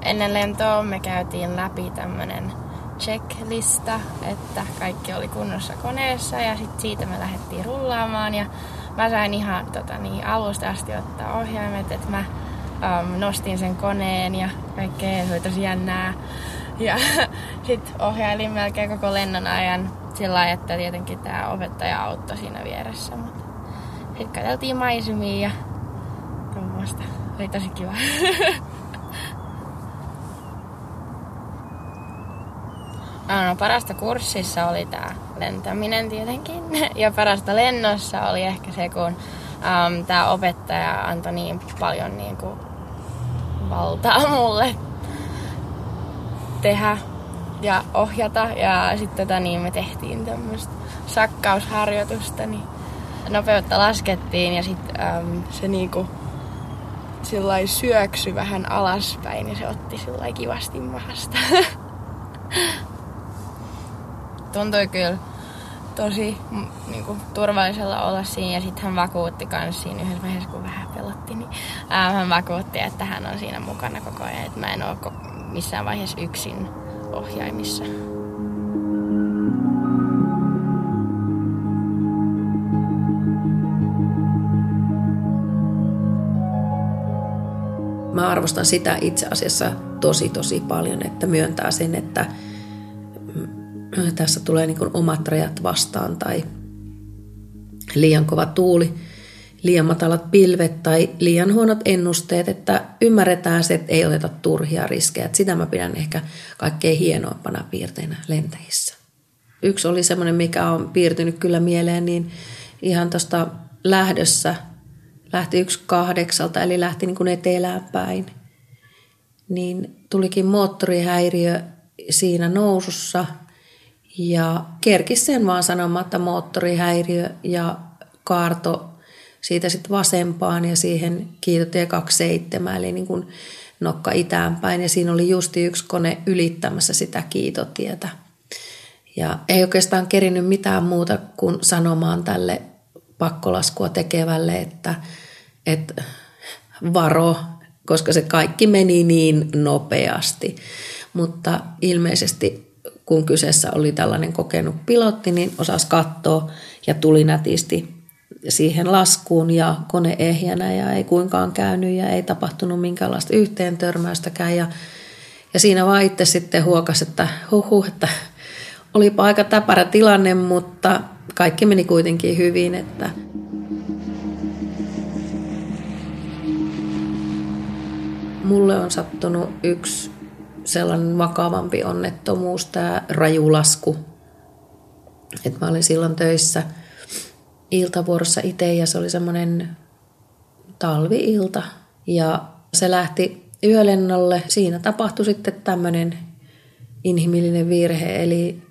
Ennen lentoa me käytiin läpi tämmönen checklista, että kaikki oli kunnossa koneessa ja sit siitä me lähdettiin rullaamaan ja mä sain ihan tota, niin, alusta asti ottaa ohjaimet, että mä um, nostin sen koneen ja kaikkea, se oli tosi jännää. Ja <laughs> sit ohjailin melkein koko lennon ajan sillä lailla, että tietenkin tää opettaja auttoi siinä vieressä. Mutta sitten katseltiin maisemia ja tuommoista. Oli tosi kiva. <laughs> No, parasta kurssissa oli tämä lentäminen tietenkin. <laughs> Ja parasta lennossa oli ehkä se, kun um, tämä opettaja antoi niin paljon niin kuin, valtaa <laughs> mulle tehdä ja ohjata. Ja sitten tota, niin me tehtiin tämmöistä sakkausharjoitusta, niin nopeutta laskettiin ja sitten um, se niinku sillai syöksy vähän alaspäin ja se otti sillai kivasti mahasta. <laughs> Tuntui kyllä tosi mm, niinku, turvallisella olla siinä ja sitten hän vakuutti myös siinä yhdessä vaiheessa, kun vähän pelotti, niin ää, hän vakuutti, että hän on siinä mukana koko ajan, että mä en ole missään vaiheessa yksin ohjaimissa. Mä arvostan sitä itse asiassa tosi tosi paljon, että myöntää sen, että tässä tulee niin kuin omat rajat vastaan tai liian kova tuuli, liian matalat pilvet tai liian huonot ennusteet, että ymmärretään se, että ei oteta turhia riskejä. Että sitä mä pidän ehkä kaikkein hienoimpana piirteinä lentäjissä. Yksi oli semmoinen, mikä on piirtynyt kyllä mieleen, niin ihan tuosta lähdössä lähti yksi kahdeksalta, eli lähti niin kuin etelään päin. Niin tulikin moottorihäiriö siinä nousussa ja kerkisi sen vaan sanomaan, että moottorihäiriö ja kaarto siitä sitten vasempaan ja siihen kiitotie 27, eli niin kuin nokka itäänpäin. Ja siinä oli justi yksi kone ylittämässä sitä kiitotietä. Ja ei oikeastaan kerinyt mitään muuta kuin sanomaan tälle pakkolaskua tekevälle, että, että varo, koska se kaikki meni niin nopeasti. Mutta ilmeisesti kun kyseessä oli tällainen kokenut pilotti, niin osasi katsoa ja tuli nätisti siihen laskuun ja kone ehjänä ja ei kuinkaan käynyt ja ei tapahtunut minkäänlaista yhteen törmäystäkään. Ja, ja siinä vaan itse sitten huokas, että huhu, että olipa aika täpärä tilanne, mutta kaikki meni kuitenkin hyvin, että mulle on sattunut yksi sellainen vakavampi onnettomuus, tämä rajulasku. Et mä olin silloin töissä iltavuorossa itse ja se oli semmoinen talviilta. Ja se lähti yölennolle. Siinä tapahtui sitten tämmöinen inhimillinen virhe, eli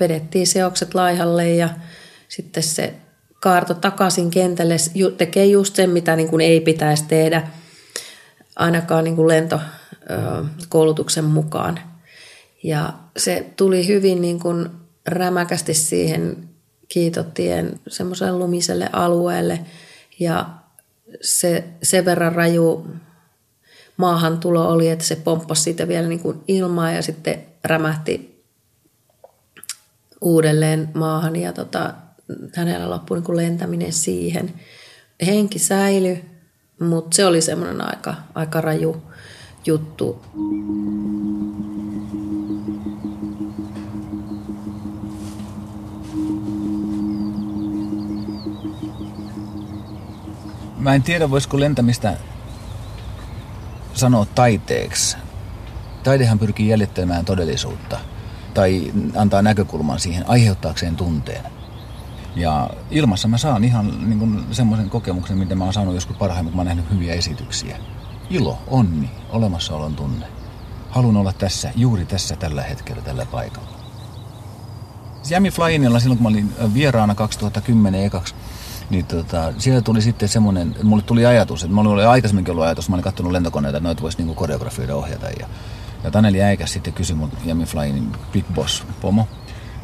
vedettiin seokset laihalle ja sitten se kaarto takaisin kentälle tekee just sen, mitä niin kuin ei pitäisi tehdä, ainakaan niin kuin lentokoulutuksen mukaan. Ja se tuli hyvin niin kuin rämäkästi siihen kiitotien semmoiselle lumiselle alueelle ja se sen verran raju maahantulo oli, että se pomppasi siitä vielä niin kuin ilmaa ja sitten rämähti uudelleen maahan ja tota, hänellä loppui niin kuin lentäminen siihen. Henki säilyi, mutta se oli semmoinen aika, aika raju juttu. Mä en tiedä, voisiko lentämistä sanoa taiteeksi. Taidehan pyrkii jäljittämään todellisuutta tai antaa näkökulman siihen aiheuttaakseen tunteen. Ja ilmassa mä saan ihan niin semmoisen kokemuksen, mitä mä oon saanut joskus parhaimmin, kun mä oon nähnyt hyviä esityksiä. Ilo, onni, olemassaolon tunne. Haluan olla tässä, juuri tässä, tällä hetkellä, tällä paikalla. Jami Flyinilla silloin, kun mä olin vieraana 2010 ekaksi, niin tota, siellä tuli sitten semmoinen, mulle tuli ajatus, että mulla oli aikaisemminkin ollut ajatus, mä olin katsonut lentokoneita, että noita voisi niinku koreografioida ohjata. Ja, ja Taneli Äikäs sitten kysyi mun Jami Flyin Big Boss pomo,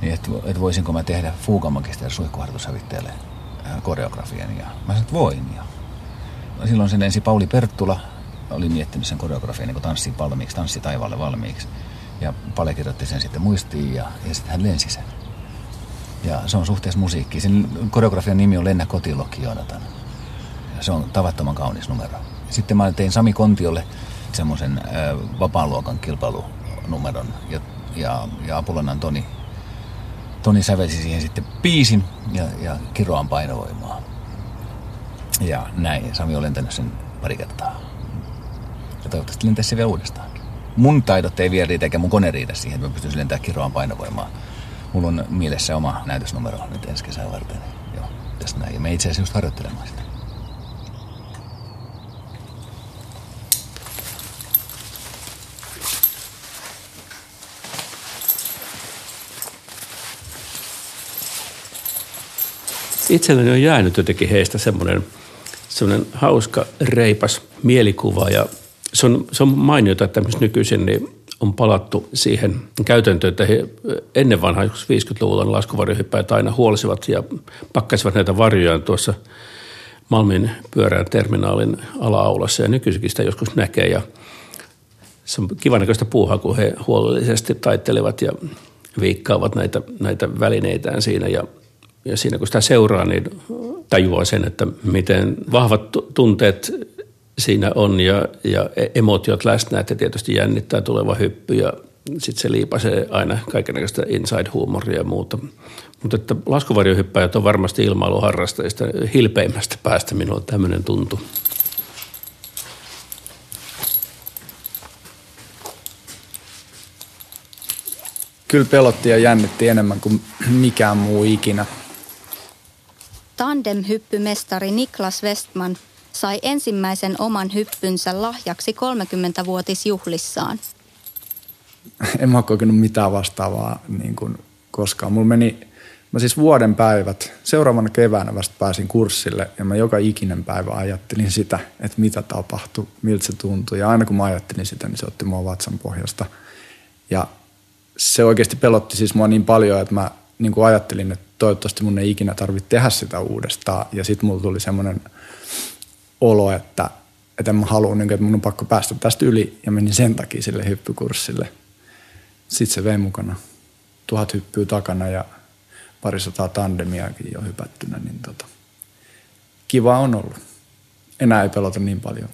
niin että, että voisinko mä tehdä Fuukamagista ja suihkuharjoitushävittäjälle äh, koreografian. Ja mä sanoin, että voin. Ja silloin sen ensi Pauli Perttula oli miettinyt sen koreografian niin tanssi valmiiksi, tanssi taivaalle valmiiksi. Ja Pale kirjoitti sen sitten muistiin ja, ja sitten hän lensi sen. Ja se on suhteessa musiikkiin. Sen koreografian nimi on Lennä kotiloki Joonatan. Ja se on tavattoman kaunis numero. Sitten mä tein Sami Kontiolle semmoisen äh, vapaan luokan kilpailunumeron. Ja, ja, ja Apulannan Toni, Toni sävelsi siihen sitten piisin ja, ja kiroan painovoimaa. Ja näin. Sami on lentänyt sen pari kertaa. Ja toivottavasti lentäisi se vielä uudestaan. Mun taidot ei vielä riitä, eikä mun kone riitä siihen, että mä pystyisin lentämään kiroan painovoimaa mulla on mielessä oma näytösnumero nyt ensi kesän varten. Joo, tästä näin. Ja me itse asiassa just harjoittelemaan sitä. Itselleni on jäänyt jotenkin heistä semmoinen, semmoinen hauska, reipas mielikuva ja se on, se on mainiota, että nykyisin niin on palattu siihen käytäntöön, että he ennen vanhaa 50-luvulla laskuvarjohyppäjät aina huolisivat ja pakkasivat näitä varjojaan tuossa Malmin pyörään terminaalin ala-aulassa. Ja nykyisinkin sitä joskus näkee ja se on kivan näköistä puuhaa, kun he huolellisesti taittelevat ja viikkaavat näitä, näitä välineitään siinä. Ja, ja siinä kun sitä seuraa, niin tajuaa sen, että miten vahvat tunteet siinä on ja, ja e- emotiot läsnä, että tietysti jännittää tuleva hyppy ja sitten se liipasee aina kaikenlaista inside-huumoria ja muuta. Mutta että laskuvarjohyppäjät on varmasti ilmailuharrastajista hilpeimmästä päästä minulla tämmöinen tuntu. Kyllä pelotti ja jännitti enemmän kuin mikään muu ikinä. Tandem-hyppymestari Niklas Westman – sai ensimmäisen oman hyppynsä lahjaksi 30-vuotisjuhlissaan. En mä kokenut mitään vastaavaa niin kuin koskaan. Mulla meni Mä siis vuoden päivät, seuraavana keväänä vasta pääsin kurssille ja mä joka ikinen päivä ajattelin sitä, että mitä tapahtui, miltä se tuntui. Ja aina kun mä ajattelin sitä, niin se otti mua vatsan pohjasta. Ja se oikeasti pelotti siis mua niin paljon, että mä niin kuin ajattelin, että toivottavasti mun ei ikinä tarvitse tehdä sitä uudestaan. Ja sitten mulla tuli semmoinen olo, että, että en mä halua, niin kuin, että mun on pakko päästä tästä yli. Ja menin sen takia sille hyppykurssille. Sitten se vei mukana tuhat hyppyä takana ja parisataa tandemiakin jo hypättynä, niin tota, kiva on ollut. Enää ei pelota niin paljon.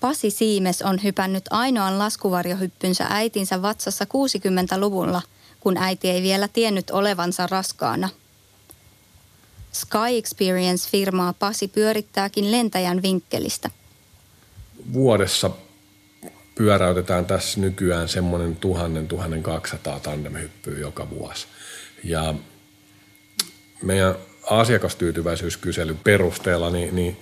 Pasi Siimes on hypännyt ainoan laskuvarjohyppynsä äitinsä vatsassa 60-luvulla, kun äiti ei vielä tiennyt olevansa raskaana. Sky Experience-firmaa Pasi pyörittääkin lentäjän vinkkelistä. Vuodessa pyöräytetään tässä nykyään semmoinen 1000-1200 tandemhyppyä joka vuosi. Ja meidän asiakastyytyväisyyskyselyn perusteella niin, niin,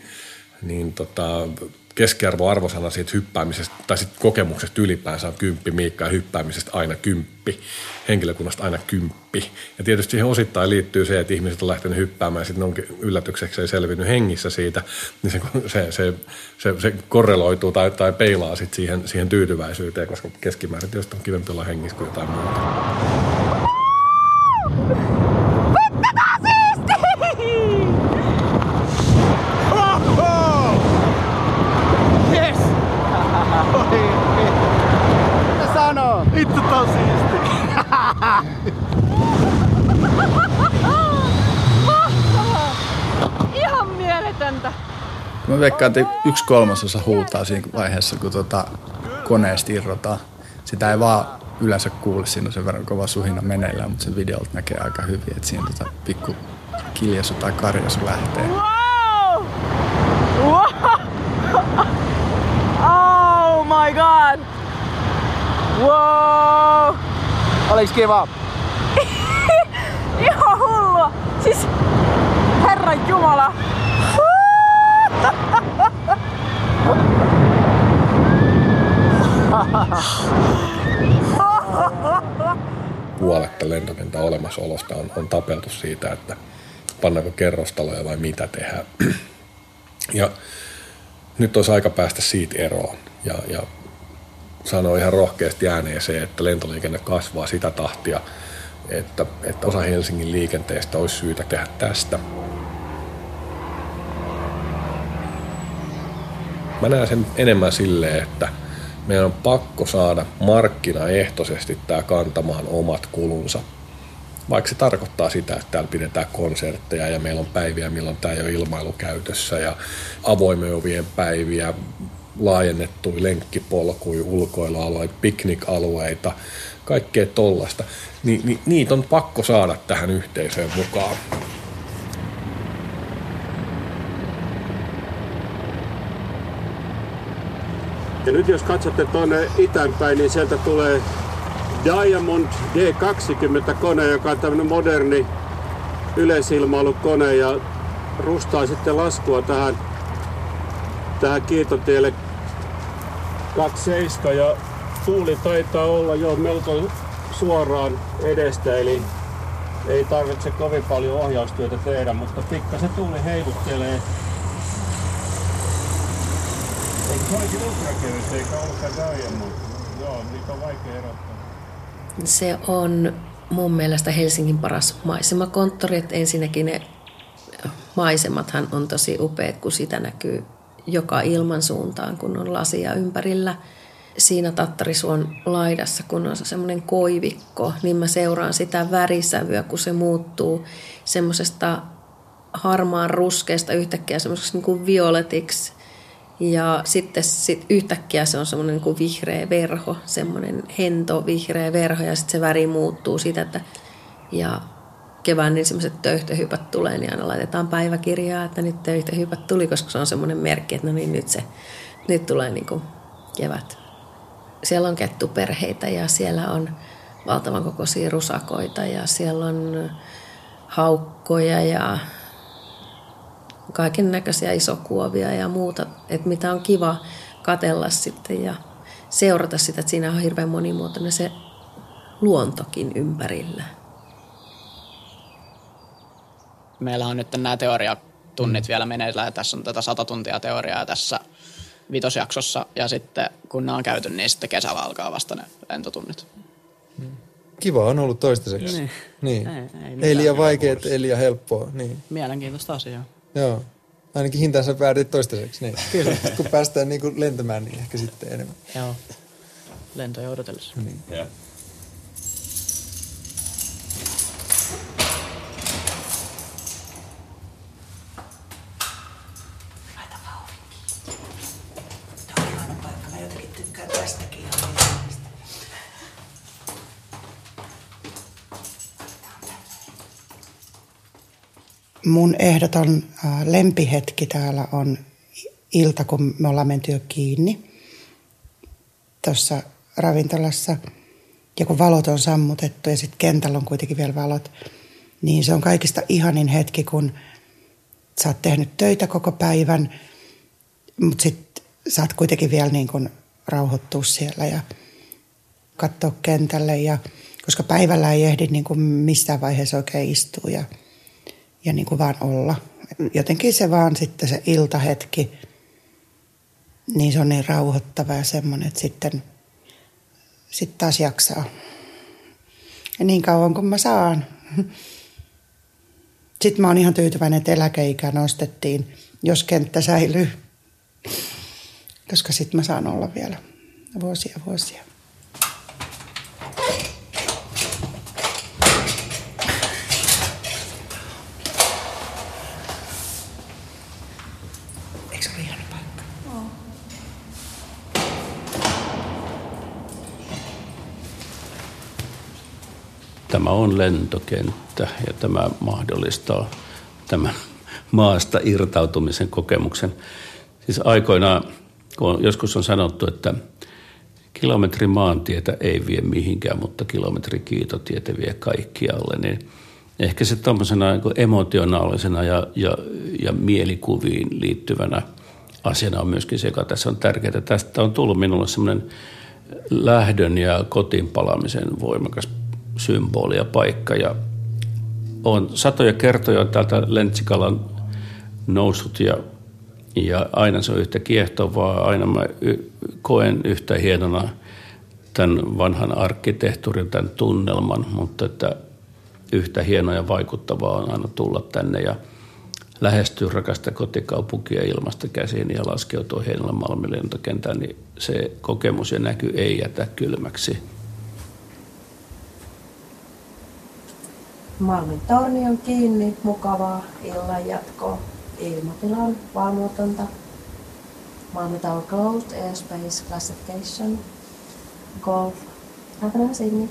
niin tota, keskiarvoarvosana siitä hyppäämisestä tai siitä kokemuksesta ylipäänsä on kymppi, Miikka ja hyppäämisestä aina kymppi, henkilökunnasta aina kymppi. Ja tietysti siihen osittain liittyy se, että ihmiset on lähtenyt hyppäämään ja sitten onkin yllätykseksi ei selvinnyt hengissä siitä, niin se, se, se, se, se korreloituu tai, tai peilaa sit siihen, siihen tyytyväisyyteen, koska keskimäärin tietysti on kivempi olla hengissä kuin jotain muuta. Vittu tää on siisti. Ihan mieletöntä. Mä veikkaan, että yksi kolmasosa huutaa siinä vaiheessa, kun tota koneesta irrotaan. Sitä ei vaan yleensä kuule, siinä on sen verran kova suhina meneillään, mutta se videolta näkee aika hyvin, että siinä tota pikku kiljasu tai karjasu lähtee. Wow! Wow! Oh my god! Wow! Oliks kiva? <laughs> Ihan hullua! Siis, herran jumala! Puoletta lentokentän olemassaolosta on, on tapeltu siitä, että pannaanko kerrostaloja vai mitä tehdään. Ja nyt olisi aika päästä siitä eroon ja, ja sanoa ihan rohkeasti ääneen se, että lentoliikenne kasvaa sitä tahtia, että, että osa Helsingin liikenteestä olisi syytä tehdä tästä. Mä näen sen enemmän silleen, että meidän on pakko saada markkinaehtoisesti tämä kantamaan omat kulunsa. Vaikka se tarkoittaa sitä, että täällä pidetään konsertteja ja meillä on päiviä, milloin tämä ei ole ilmailukäytössä ja avoimen ovien päiviä, laajennettuja lenkkipolkuja, ulkoilualueita, piknikalueita, kaikkea tollasta, niin, niin niitä on pakko saada tähän yhteisöön mukaan. Ja nyt jos katsotte tuonne itänpäin, niin sieltä tulee Diamond D20-kone, joka on tämmöinen moderni yleisilmailukone ja rustaa sitten laskua tähän, tähän kiitotielle 27 ja tuuli taitaa olla jo melko suoraan edestä, eli ei tarvitse kovin paljon ohjaustyötä tehdä, mutta pikkasen tuuli heiluttelee. Joo, niitä on vaikea erottaa. Se on mun mielestä Helsingin paras maisemakonttori. Että ensinnäkin ne maisemathan on tosi upeat, kun sitä näkyy joka ilman suuntaan, kun on lasia ympärillä. Siinä Tattarisuon laidassa, kun on semmoinen koivikko, niin mä seuraan sitä värisävyä, kun se muuttuu semmoisesta harmaan ruskeasta yhtäkkiä semmoiseksi niin kuin violetiksi. Ja sitten sit yhtäkkiä se on semmoinen niin vihreä verho, semmoinen hento vihreä verho ja sitten se väri muuttuu siitä, että ja kevään ensimmäiset töyhtöhypät tulee, niin aina laitetaan päiväkirjaa, että nyt töyhtöhypät tuli, koska se on semmoinen merkki, että no niin, nyt, se, nyt tulee niin kuin kevät. Siellä on kettuperheitä ja siellä on valtavan kokoisia rusakoita ja siellä on haukkoja ja kaiken näköisiä isokuovia ja muuta, että mitä on kiva katella sitten ja seurata sitä, että siinä on hirveän monimuotoinen se luontokin ympärillä. meillä on nyt nämä teoriatunnit vielä meneillään. Tässä on tätä sata tuntia teoriaa tässä vitosjaksossa ja sitten kun nämä on käyty, niin sitten kesällä alkaa vasta ne lentotunnit. Kiva on ollut toistaiseksi. Niin. niin. Ei- ei Ei, liian vaikeet, ei liian helppoa. Niin. Mielenkiintoista asiaa. Joo. Ainakin hintansa päädyt toistaiseksi. Niin. <laughs> Kyllä. Kun päästään niin kuin lentämään, niin ehkä sitten enemmän. Joo. Lentoja odotellessa. Niin. Joo. Mun ehdoton lempihetki täällä on ilta, kun me ollaan menty jo kiinni tuossa ravintolassa. Ja kun valot on sammutettu ja sitten kentällä on kuitenkin vielä valot, niin se on kaikista ihanin hetki, kun sä oot tehnyt töitä koko päivän, mutta sitten saat kuitenkin vielä niin kuin rauhoittua siellä ja katsoa kentälle. Ja, koska päivällä ei ehdi niin kuin missään vaiheessa oikein istua ja, ja niin kuin vaan olla. Jotenkin se vaan sitten se iltahetki, niin se on niin rauhoittava ja semmoinen, että sitten sit taas jaksaa. Ja niin kauan kuin mä saan. Sitten mä oon ihan tyytyväinen, että eläkeikä nostettiin, jos kenttä säilyy. Koska sitten mä saan olla vielä vuosia vuosia. Tämä on lentokenttä ja tämä mahdollistaa tämän maasta irtautumisen kokemuksen. Siis aikoinaan, kun joskus on sanottu, että kilometri maantietä ei vie mihinkään, mutta kilometri kiitotietä vie kaikkialle, niin ehkä se tuommoisena niin emotionaalisena ja, ja, ja mielikuviin liittyvänä asiana on myöskin se, joka tässä on tärkeää. Tästä on tullut minulle semmoinen lähdön ja kotiin palaamisen voimakas symboli ja paikka. Ja olen satoja kertoja täältä Lentsikalan noussut ja, ja aina se on yhtä kiehtovaa. Aina mä y- koen yhtä hienona tämän vanhan arkkitehtuurin, tämän tunnelman, mutta että yhtä hienoa ja vaikuttavaa on aina tulla tänne ja lähestyä rakasta kotikaupunkia ilmasta käsiin ja laskeutua hienolle Malmin lentokentään, niin se kokemus ja näky ei jätä kylmäksi. Malmin torni on kiinni, mukavaa illan jatkoa. Ilmatila on valvotonta. Malmi Tower closed, airspace classification. Golf. Have a nice evening.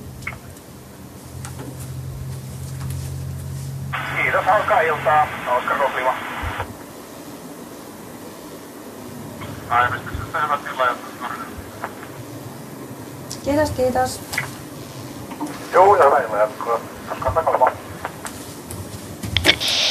Kiitos, alkaa iltaa. Oskar Koplima. Päivystyksessä hyvä tila ja Kiitos, kiitos. Joo, hyvää illan Thank you.